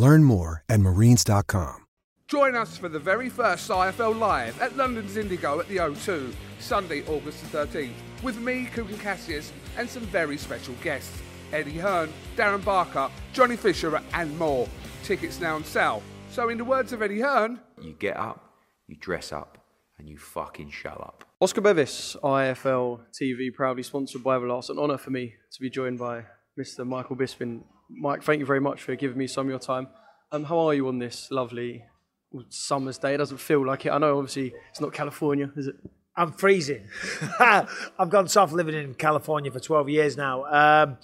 Learn more at marines.com. Join us for the very first IFL Live at London's Indigo at the O2, Sunday, August the 13th, with me, Kugan Cassius, and some very special guests Eddie Hearn, Darren Barker, Johnny Fisher, and more. Tickets now on sale. So, in the words of Eddie Hearn, You get up, you dress up, and you fucking show up. Oscar Bevis, IFL TV, proudly sponsored by Everlast. An honour for me to be joined by Mr. Michael Bisping. Mike, thank you very much for giving me some of your time. Um, how are you on this lovely summer's day? It doesn't feel like it. I know, obviously, it's not California, is it? I'm freezing. I've gone soft living in California for 12 years now. Um,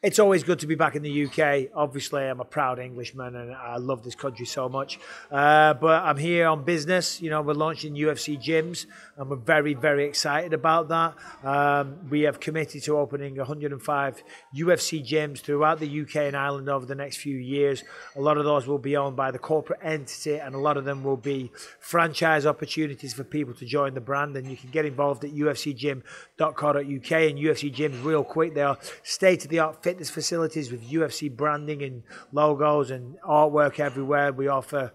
it's always good to be back in the UK. Obviously, I'm a proud Englishman and I love this country so much. Uh, but I'm here on business. You know, we're launching UFC gyms and we're very, very excited about that. Um, we have committed to opening 105 UFC gyms throughout the UK and Ireland over the next few years. A lot of those will be owned by the corporate entity and a lot of them will be franchise opportunities for people to join the brand. And you can get involved at ufcgym.co.uk and UFC gyms real quick. They are state of the art fitness facilities with UFC branding and logos and artwork everywhere. We offer,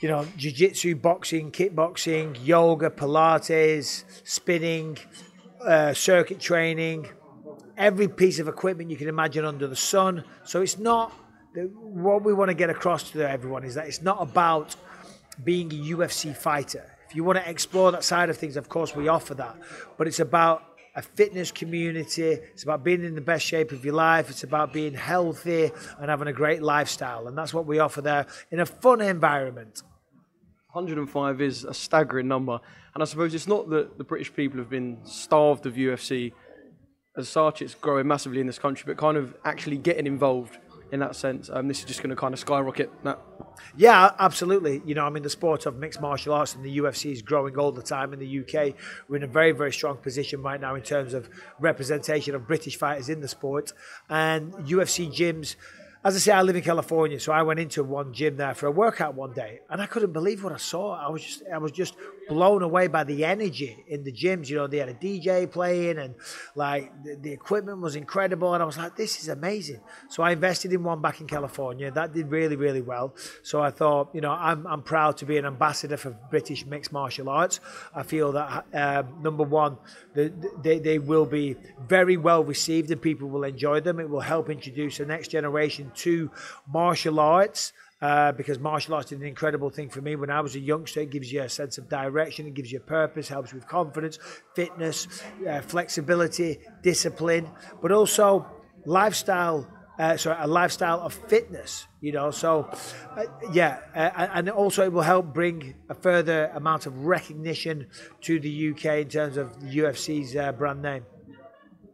you know, jiu-jitsu, boxing, kickboxing, yoga, Pilates, spinning, uh, circuit training, every piece of equipment you can imagine under the sun. So it's not what we want to get across to everyone is that it's not about being a UFC fighter. If you want to explore that side of things, of course, we offer that. But it's about a fitness community. It's about being in the best shape of your life. It's about being healthy and having a great lifestyle. And that's what we offer there in a fun environment. 105 is a staggering number. And I suppose it's not that the British people have been starved of UFC as such, it's growing massively in this country, but kind of actually getting involved in that sense. Um, this is just going to kind of skyrocket that. Yeah, absolutely. You know, I mean, the sport of mixed martial arts and the UFC is growing all the time in the UK. We're in a very, very strong position right now in terms of representation of British fighters in the sport. And UFC gyms, as I say, I live in California, so I went into one gym there for a workout one day, and I couldn't believe what I saw. I was just, I was just blown away by the energy in the gyms. You know, they had a DJ playing, and like the, the equipment was incredible, and I was like, this is amazing. So I invested in one back in California. That did really, really well. So I thought, you know, I'm, I'm proud to be an ambassador for British mixed martial arts. I feel that uh, number one, the, they, they will be very well received, and people will enjoy them. It will help introduce the next generation to martial arts. Uh, because martial arts did an incredible thing for me when I was a youngster. It gives you a sense of direction, it gives you purpose, helps with confidence, fitness, uh, flexibility, discipline, but also lifestyle. Uh, sorry, a lifestyle of fitness, you know. So, uh, yeah, uh, and also it will help bring a further amount of recognition to the UK in terms of the UFC's uh, brand name.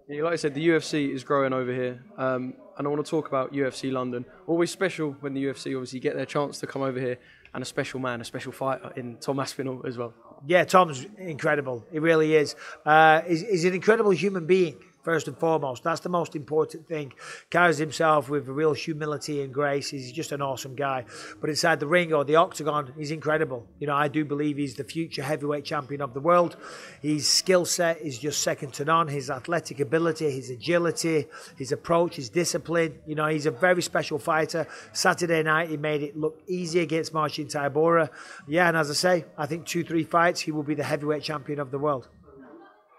Yeah, like I said, the UFC is growing over here. Um, and I want to talk about UFC London. Always special when the UFC obviously get their chance to come over here, and a special man, a special fighter in Tom Aspinall as well. Yeah, Tom's incredible. He really is. Uh, he's, he's, an incredible human being. First and foremost. That's the most important thing. Carries himself with a real humility and grace. He's just an awesome guy. But inside the ring or the octagon, he's incredible. You know, I do believe he's the future heavyweight champion of the world. His skill set is just second to none. His athletic ability, his agility, his approach, his discipline. You know, he's a very special fighter. Saturday night, he made it look easy against Marcin Tybura. Yeah, and as I say, I think two, three fights, he will be the heavyweight champion of the world.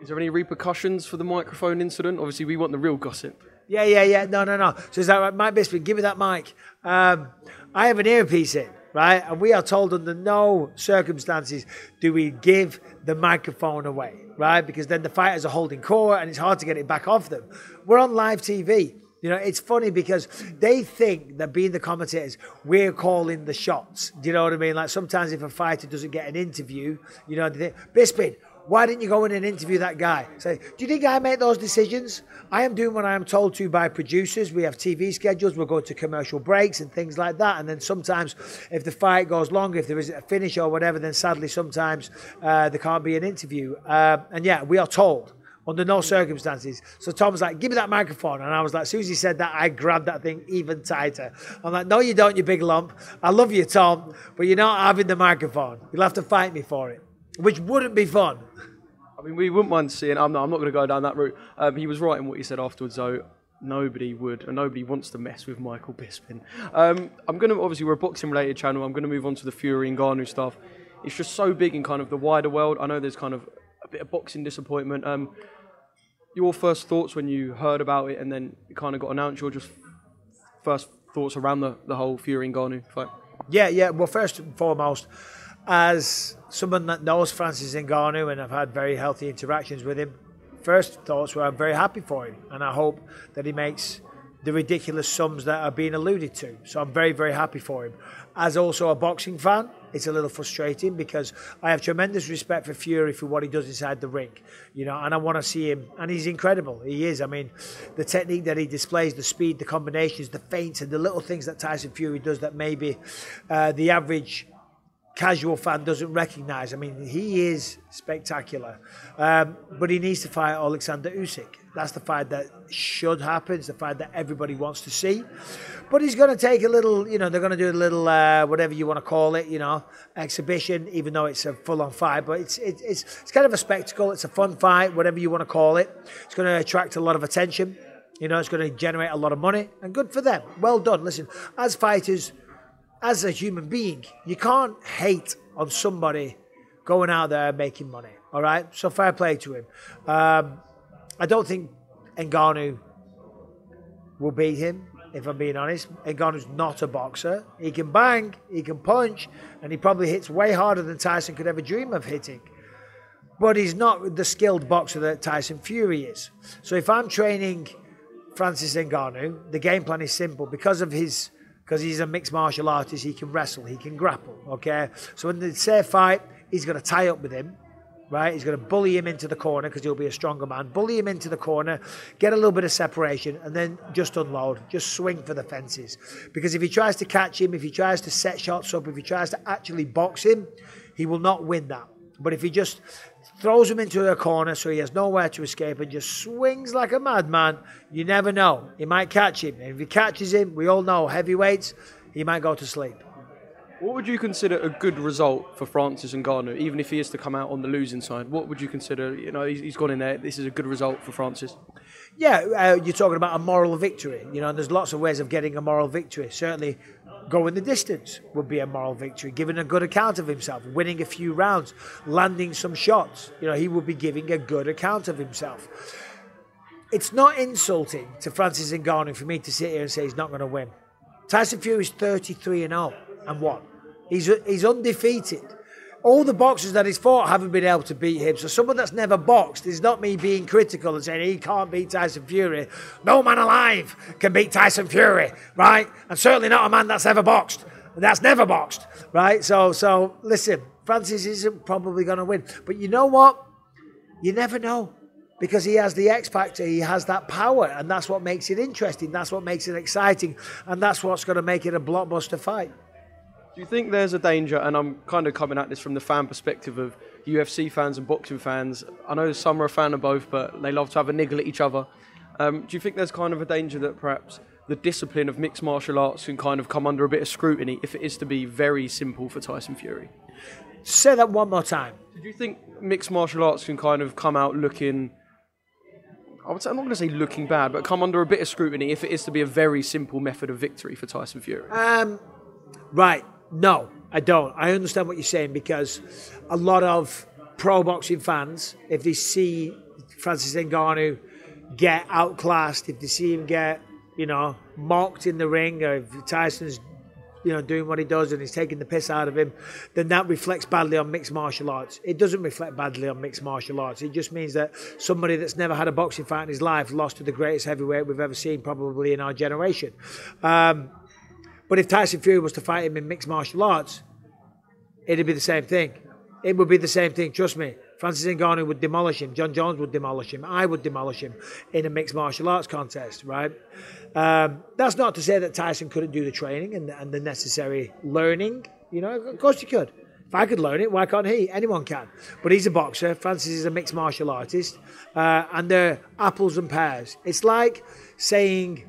Is there any repercussions for the microphone incident? Obviously, we want the real gossip. Yeah, yeah, yeah. No, no, no. So is that right? Mike Bisping, give me that mic. Um, I have an earpiece in, right? And we are told under no circumstances do we give the microphone away, right? Because then the fighters are holding court and it's hard to get it back off them. We're on live TV. You know, it's funny because they think that being the commentators, we're calling the shots. Do you know what I mean? Like sometimes if a fighter doesn't get an interview, you know, they think, Bisping, why didn't you go in and interview that guy? Say, do you think I make those decisions? I am doing what I am told to by producers. We have TV schedules. We'll go to commercial breaks and things like that. And then sometimes, if the fight goes long, if there isn't a finish or whatever, then sadly sometimes uh, there can't be an interview. Uh, and yeah, we are told under no circumstances. So Tom was like, give me that microphone. And I was like, he said that, I grabbed that thing even tighter. I'm like, no, you don't, you big lump. I love you, Tom, but you're not having the microphone. You'll have to fight me for it, which wouldn't be fun. I mean, we wouldn't mind seeing. I'm not, I'm not going to go down that route. Um, he was right in what he said afterwards, though. Nobody would, and nobody wants to mess with Michael Bisping. Um, I'm going to obviously we're a boxing-related channel. I'm going to move on to the Fury and Ngannou stuff. It's just so big in kind of the wider world. I know there's kind of a bit of boxing disappointment. Um, your first thoughts when you heard about it, and then it kind of got announced. Your just first thoughts around the, the whole Fury and Ngannou fight. Yeah, yeah. Well, first and foremost, as someone that knows Francis Ngannou and I've had very healthy interactions with him, first thoughts were I'm very happy for him and I hope that he makes the ridiculous sums that are being alluded to. So I'm very, very happy for him. As also a boxing fan, it's a little frustrating because I have tremendous respect for Fury for what he does inside the ring, you know, and I want to see him, and he's incredible. He is. I mean, the technique that he displays, the speed, the combinations, the feints, and the little things that Tyson Fury does that maybe uh, the average casual fan doesn't recognise. I mean, he is spectacular, um, but he needs to fight Alexander Usyk. That's the fight that should happen. It's the fight that everybody wants to see. But he's going to take a little, you know, they're going to do a little, uh, whatever you want to call it, you know, exhibition, even though it's a full-on fight. But it's, it, it's it's kind of a spectacle. It's a fun fight, whatever you want to call it. It's going to attract a lot of attention. You know, it's going to generate a lot of money, and good for them. Well done. Listen, as fighters as a human being, you can't hate on somebody going out there making money. All right, so fair play to him. Um, I don't think Ngannou will beat him. If I'm being honest, Ngannou's not a boxer. He can bang, he can punch, and he probably hits way harder than Tyson could ever dream of hitting. But he's not the skilled boxer that Tyson Fury is. So if I'm training Francis Ngannou, the game plan is simple because of his because he's a mixed martial artist. He can wrestle, he can grapple. Okay, so in the say fight, he's going to tie up with him. Right, he's going to bully him into the corner because he'll be a stronger man. Bully him into the corner, get a little bit of separation, and then just unload, just swing for the fences. Because if he tries to catch him, if he tries to set shots up, if he tries to actually box him, he will not win that. But if he just throws him into a corner so he has nowhere to escape and just swings like a madman, you never know. He might catch him. And if he catches him, we all know heavyweights, he might go to sleep. What would you consider a good result for Francis and Ngannou, even if he is to come out on the losing side? What would you consider? You know, he's, he's gone in there. This is a good result for Francis. Yeah, uh, you're talking about a moral victory. You know, there's lots of ways of getting a moral victory. Certainly, going the distance would be a moral victory. Giving a good account of himself, winning a few rounds, landing some shots. You know, he would be giving a good account of himself. It's not insulting to Francis Ngannou for me to sit here and say he's not going to win. Tyson Fury is 33 and 0 and what? He's he's undefeated. All the boxers that he's fought haven't been able to beat him. So someone that's never boxed is not me being critical and saying he can't beat Tyson Fury. No man alive can beat Tyson Fury, right? And certainly not a man that's ever boxed. That's never boxed, right? So so listen, Francis isn't probably going to win. But you know what? You never know because he has the X factor, he has that power, and that's what makes it interesting. That's what makes it exciting, and that's what's going to make it a blockbuster fight. Do you think there's a danger, and I'm kind of coming at this from the fan perspective of UFC fans and boxing fans. I know some are a fan of both, but they love to have a niggle at each other. Um, do you think there's kind of a danger that perhaps the discipline of mixed martial arts can kind of come under a bit of scrutiny if it is to be very simple for Tyson Fury? Say that one more time. Do you think mixed martial arts can kind of come out looking? I would say I'm not going to say looking bad, but come under a bit of scrutiny if it is to be a very simple method of victory for Tyson Fury. Um, right. No, I don't. I understand what you're saying because a lot of pro boxing fans, if they see Francis Ngannou get outclassed, if they see him get, you know, mocked in the ring, or if Tyson's you know, doing what he does and he's taking the piss out of him, then that reflects badly on mixed martial arts. It doesn't reflect badly on mixed martial arts. It just means that somebody that's never had a boxing fight in his life lost to the greatest heavyweight we've ever seen, probably in our generation. Um, but if Tyson Fury was to fight him in mixed martial arts, it'd be the same thing. It would be the same thing, trust me. Francis Ngannou would demolish him. Jon Jones would demolish him. I would demolish him in a mixed martial arts contest, right? Um, that's not to say that Tyson couldn't do the training and, and the necessary learning. You know, of course he could. If I could learn it, why can't he? Anyone can. But he's a boxer. Francis is a mixed martial artist. Uh, and they're apples and pears. It's like saying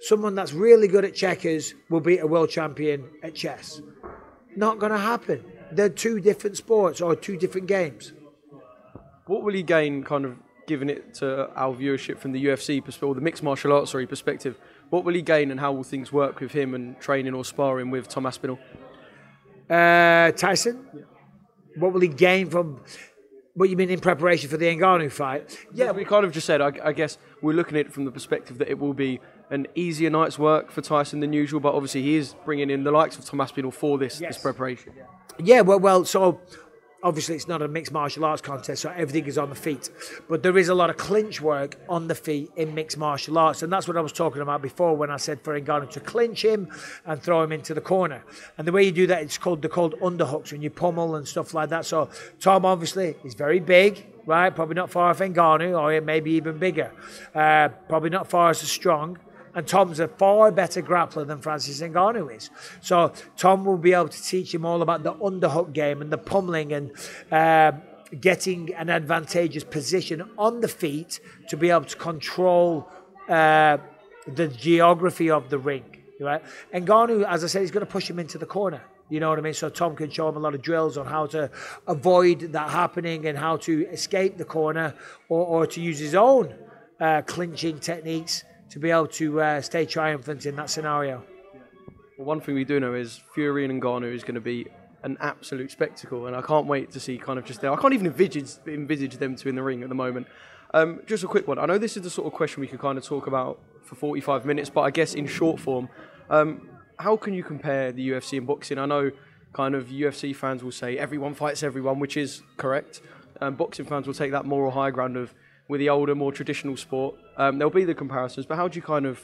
someone that's really good at checkers will beat a world champion at chess. Not going to happen. They're two different sports or two different games. What will he gain, kind of giving it to our viewership from the UFC perspective, or the mixed martial arts sorry perspective? What will he gain, and how will things work with him and training or sparring with Tom Aspinall? Uh, Tyson, yeah. what will he gain from? What you mean in preparation for the Ngannou fight? Yeah, we kind of just said. I, I guess we're looking at it from the perspective that it will be an easier night's work for Tyson than usual, but obviously he is bringing in the likes of Tom Aspinall for this, yes. this preparation. Yeah, well, well, so obviously it's not a mixed martial arts contest, so everything is on the feet. But there is a lot of clinch work on the feet in mixed martial arts, and that's what I was talking about before when I said for Ngannou to clinch him and throw him into the corner. And the way you do that, it's called they're called underhooks when you pummel and stuff like that. So Tom obviously is very big. Right, probably not far off Ngannou, or maybe even bigger. Uh, probably not far as strong and Tom's a far better grappler than Francis Ngannou is. So Tom will be able to teach him all about the underhook game and the pummeling and uh, getting an advantageous position on the feet to be able to control uh, the geography of the ring. Right? Ngannou, as I said, he's going to push him into the corner. You know what I mean? So Tom can show him a lot of drills on how to avoid that happening and how to escape the corner or, or to use his own uh, clinching techniques to be able to uh, stay triumphant in that scenario. Well, one thing we do know is Fury and Ngannou is going to be an absolute spectacle, and I can't wait to see kind of just there. I can't even envisage, envisage them two in the ring at the moment. Um, just a quick one. I know this is the sort of question we could kind of talk about for 45 minutes, but I guess in short form, um, how can you compare the UFC and boxing? I know kind of UFC fans will say everyone fights everyone, which is correct. Um, boxing fans will take that moral high ground of with the older, more traditional sport. Um, there'll be the comparisons, but how do you kind of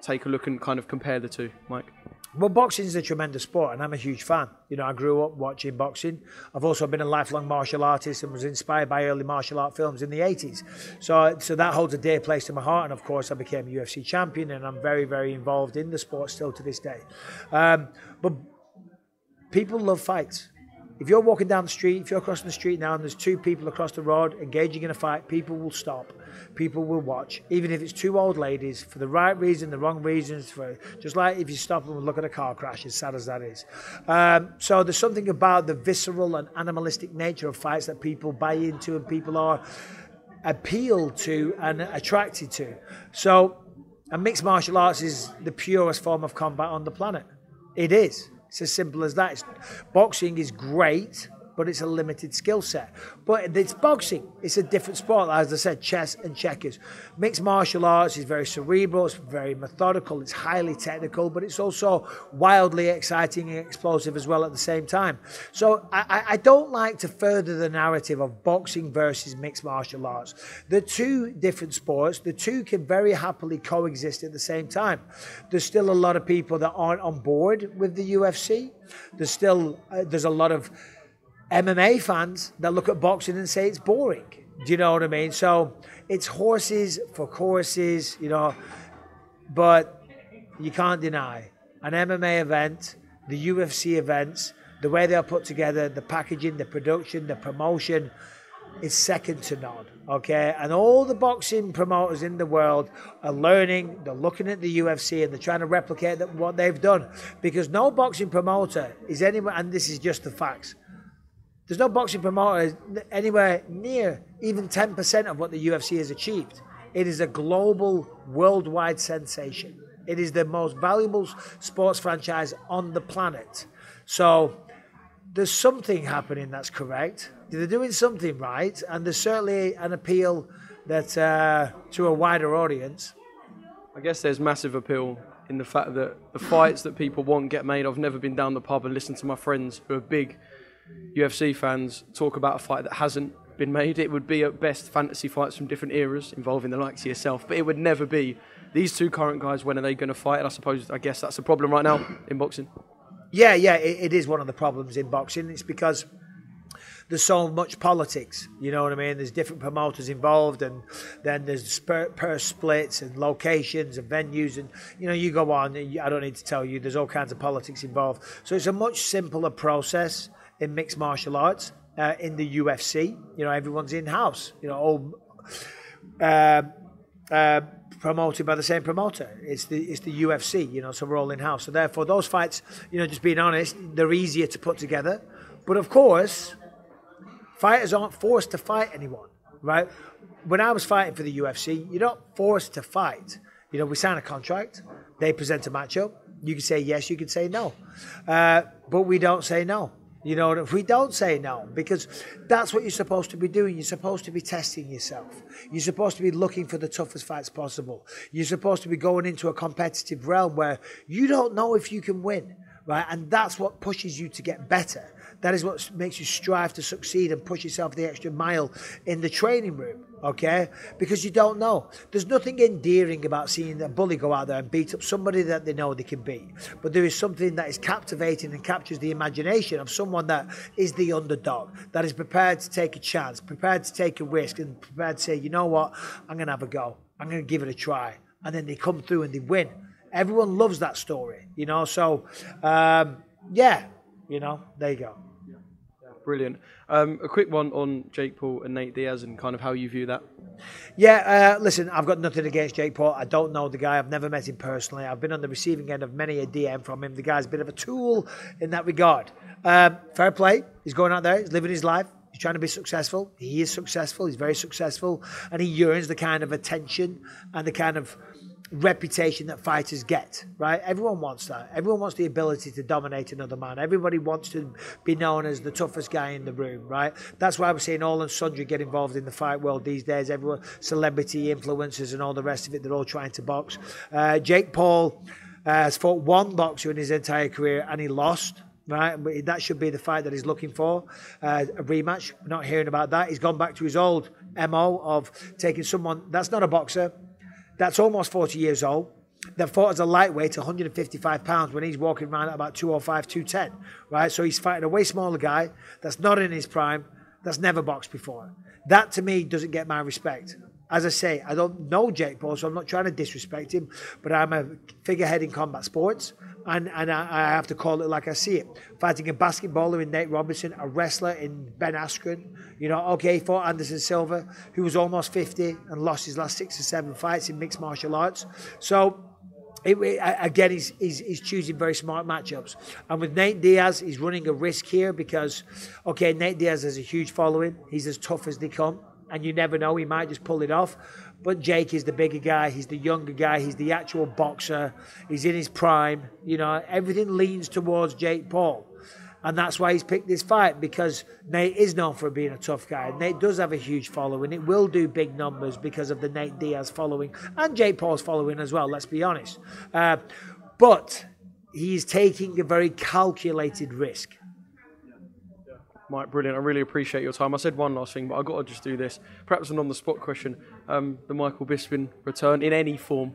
take a look and kind of compare the two, Mike? Well, boxing is a tremendous sport, and I'm a huge fan. You know, I grew up watching boxing. I've also been a lifelong martial artist and was inspired by early martial art films in the 80s. So, so that holds a dear place to my heart. And of course, I became a UFC champion, and I'm very, very involved in the sport still to this day. Um, but people love fights. If you're walking down the street, if you're crossing the street now and there's two people across the road engaging in a fight, people will stop. People will watch, even if it's two old ladies for the right reason, the wrong reasons. For just like if you stop and look at a car crash, as sad as that is. Um, so there's something about the visceral and animalistic nature of fights that people buy into and people are appealed to and attracted to. So, a mixed martial arts is the purest form of combat on the planet. It is. It's as simple as that. It's, boxing is great but it's a limited skill set. But it's boxing. It's a different sport. As I said, chess and checkers. Mixed martial arts is very cerebral, it's very methodical, it's highly technical, but it's also wildly exciting and explosive as well at the same time. So I, I don't like to further the narrative of boxing versus mixed martial arts. They're two different sports. The two can very happily coexist at the same time. There's still a lot of people that aren't on board with the UFC. There's still uh, there's a lot of MMA fans that look at boxing and say it's boring. Do you know what I mean? So it's horses for courses, you know, but you can't deny an MMA event, the UFC events, the way they're put together, the packaging, the production, the promotion is second to none. Okay, and all the boxing promoters in the world are learning. They're looking at the UFC and they're trying to replicate what they've done because no boxing promoter is anywhere, and this is just the facts. There's no boxing promoter anywhere near even 10% of what the UFC has achieved. It is a global, worldwide sensation. It is the most valuable sports franchise on the planet. So there's something happening that's correct. They're doing something right, and there's certainly an appeal that uh, to a wider audience. I guess there's massive appeal in the fact that the fights that people want get made. I've never been down the pub and listened to my friends who are big UFC fans talk about a fight that hasn't been made. It would be at best fantasy fights from different eras involving the likes of yourself, but it would never be these two current guys. When are they going to fight? And I suppose, I guess that's a problem right now in boxing. Yeah, yeah, it, it is one of the problems in boxing. It's because there's so much politics. You know what I mean? There's different promoters involved, and then there's purse splits and locations and venues, and you know you go on. I don't need to tell you. There's all kinds of politics involved. So it's a much simpler process in mixed martial arts. Uh, in the UFC, you know everyone's in house. You know all. Uh, uh, promoted by the same promoter. It's the it's the UFC, you know, so we're all in house. So therefore, those fights, you know, just being honest, they're easier to put together. But of course, fighters aren't forced to fight anyone, right? When I was fighting for the UFC, you're not forced to fight. You know, we sign a contract. They present a matchup. You can say yes. You can say no, uh, but we don't say no. You know, if we don't say no, because that's what you're supposed to be doing. You're supposed to be testing yourself. You're supposed to be looking for the toughest fights possible. You're supposed to be going into a competitive realm where you don't know if you can win, right? And that's what pushes you to get better. That is what makes you strive to succeed and push yourself the extra mile in the training room, okay? Because you don't know. There's nothing endearing about seeing a bully go out there and beat up somebody that they know they can beat. But there is something that is captivating and captures the imagination of someone that is the underdog, that is prepared to take a chance, prepared to take a risk, and prepared to say, you know what, I'm going to have a go. I'm going to give it a try. And then they come through and they win. Everyone loves that story, you know? So, um, yeah, you know, there you go. Brilliant. Um, a quick one on Jake Paul and Nate Diaz and kind of how you view that. Yeah, uh, listen, I've got nothing against Jake Paul. I don't know the guy. I've never met him personally. I've been on the receiving end of many a DM from him. The guy's a bit of a tool in that regard. Um, fair play. He's going out there. He's living his life. He's trying to be successful. He is successful. He's very successful, and he yearns the kind of attention and the kind of reputation that fighters get, right? Everyone wants that. Everyone wants the ability to dominate another man. Everybody wants to be known as the toughest guy in the room, right? That's why we're seeing all and sundry get involved in the fight world these days. Everyone, celebrity influencers and all the rest of it, they're all trying to box. Uh, Jake Paul uh, has fought one boxer in his entire career and he lost right? That should be the fight that he's looking for. Uh, a rematch. We're not hearing about that. He's gone back to his old MO of taking someone that's not a boxer, that's almost 40 years old, that fought as a lightweight, 155 pounds, when he's walking around at about 205, 210, right? So he's fighting a way smaller guy that's not in his prime, that's never boxed before. That to me doesn't get my respect. As I say, I don't know Jake Paul, so I'm not trying to disrespect him, but I'm a figurehead in combat sports, and, and I, I, have to call it like I see it. Fighting a basketballer in Nate Robinson, a wrestler in Ben Askren, you know, okay, he fought Anderson Silva, who was almost 50 and lost his last six or seven fights in mixed martial arts. So it, again, he's, he's, he's, choosing very smart matchups. And with Nate Diaz, he's running a risk here because, okay, Nate Diaz has a huge following. He's as tough as they come and you never know, he might just pull it off. But Jake is the bigger guy, he's the younger guy, he's the actual boxer, he's in his prime. You know, everything leans towards Jake Paul. And that's why he's picked this fight because Nate is known for being a tough guy. Nate does have a huge following. It will do big numbers because of the Nate Diaz following and Jake Paul's following as well, let's be honest. Uh, but he's taking a very calculated risk. Mike, brilliant. I really appreciate your time. I said one last thing, but I've got to just do this. Perhaps an on the spot question. Um, the Michael Bisping return in any form.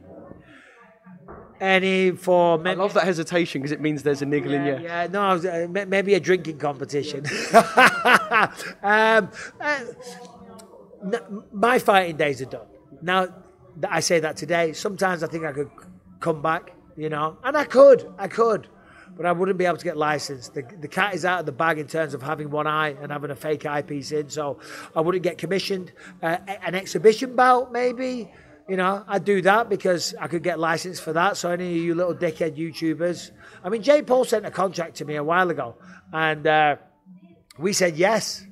Any form. I love that hesitation because it means there's a niggle yeah, in you. Yeah, no, uh, maybe a drinking competition. um, uh, my fighting days are done. Now, that I say that today. Sometimes I think I could come back, you know, and I could, I could. But I wouldn't be able to get licensed. The, the cat is out of the bag in terms of having one eye and having a fake eyepiece in, so I wouldn't get commissioned. Uh, an exhibition bout, maybe. You know, I'd do that because I could get licensed for that. So any of you little dickhead YouTubers, I mean, Jake Paul sent a contract to me a while ago, and uh, we said yes.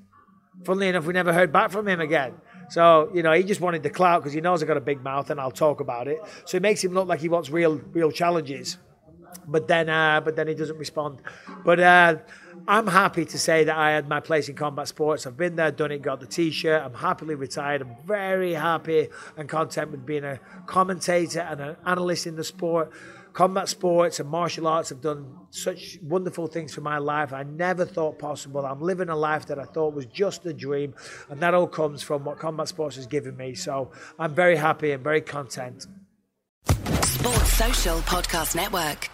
Funnily enough, we never heard back from him again. So you know, he just wanted the clout because he knows I got a big mouth and I'll talk about it. So it makes him look like he wants real, real challenges. But then, uh, but then he doesn't respond. But uh, I'm happy to say that I had my place in combat sports. I've been there, done it, got the T-shirt. I'm happily retired. I'm very happy and content with being a commentator and an analyst in the sport. Combat sports and martial arts have done such wonderful things for my life. I never thought possible. I'm living a life that I thought was just a dream, and that all comes from what combat sports has given me. So I'm very happy and very content. Sports Social Podcast Network.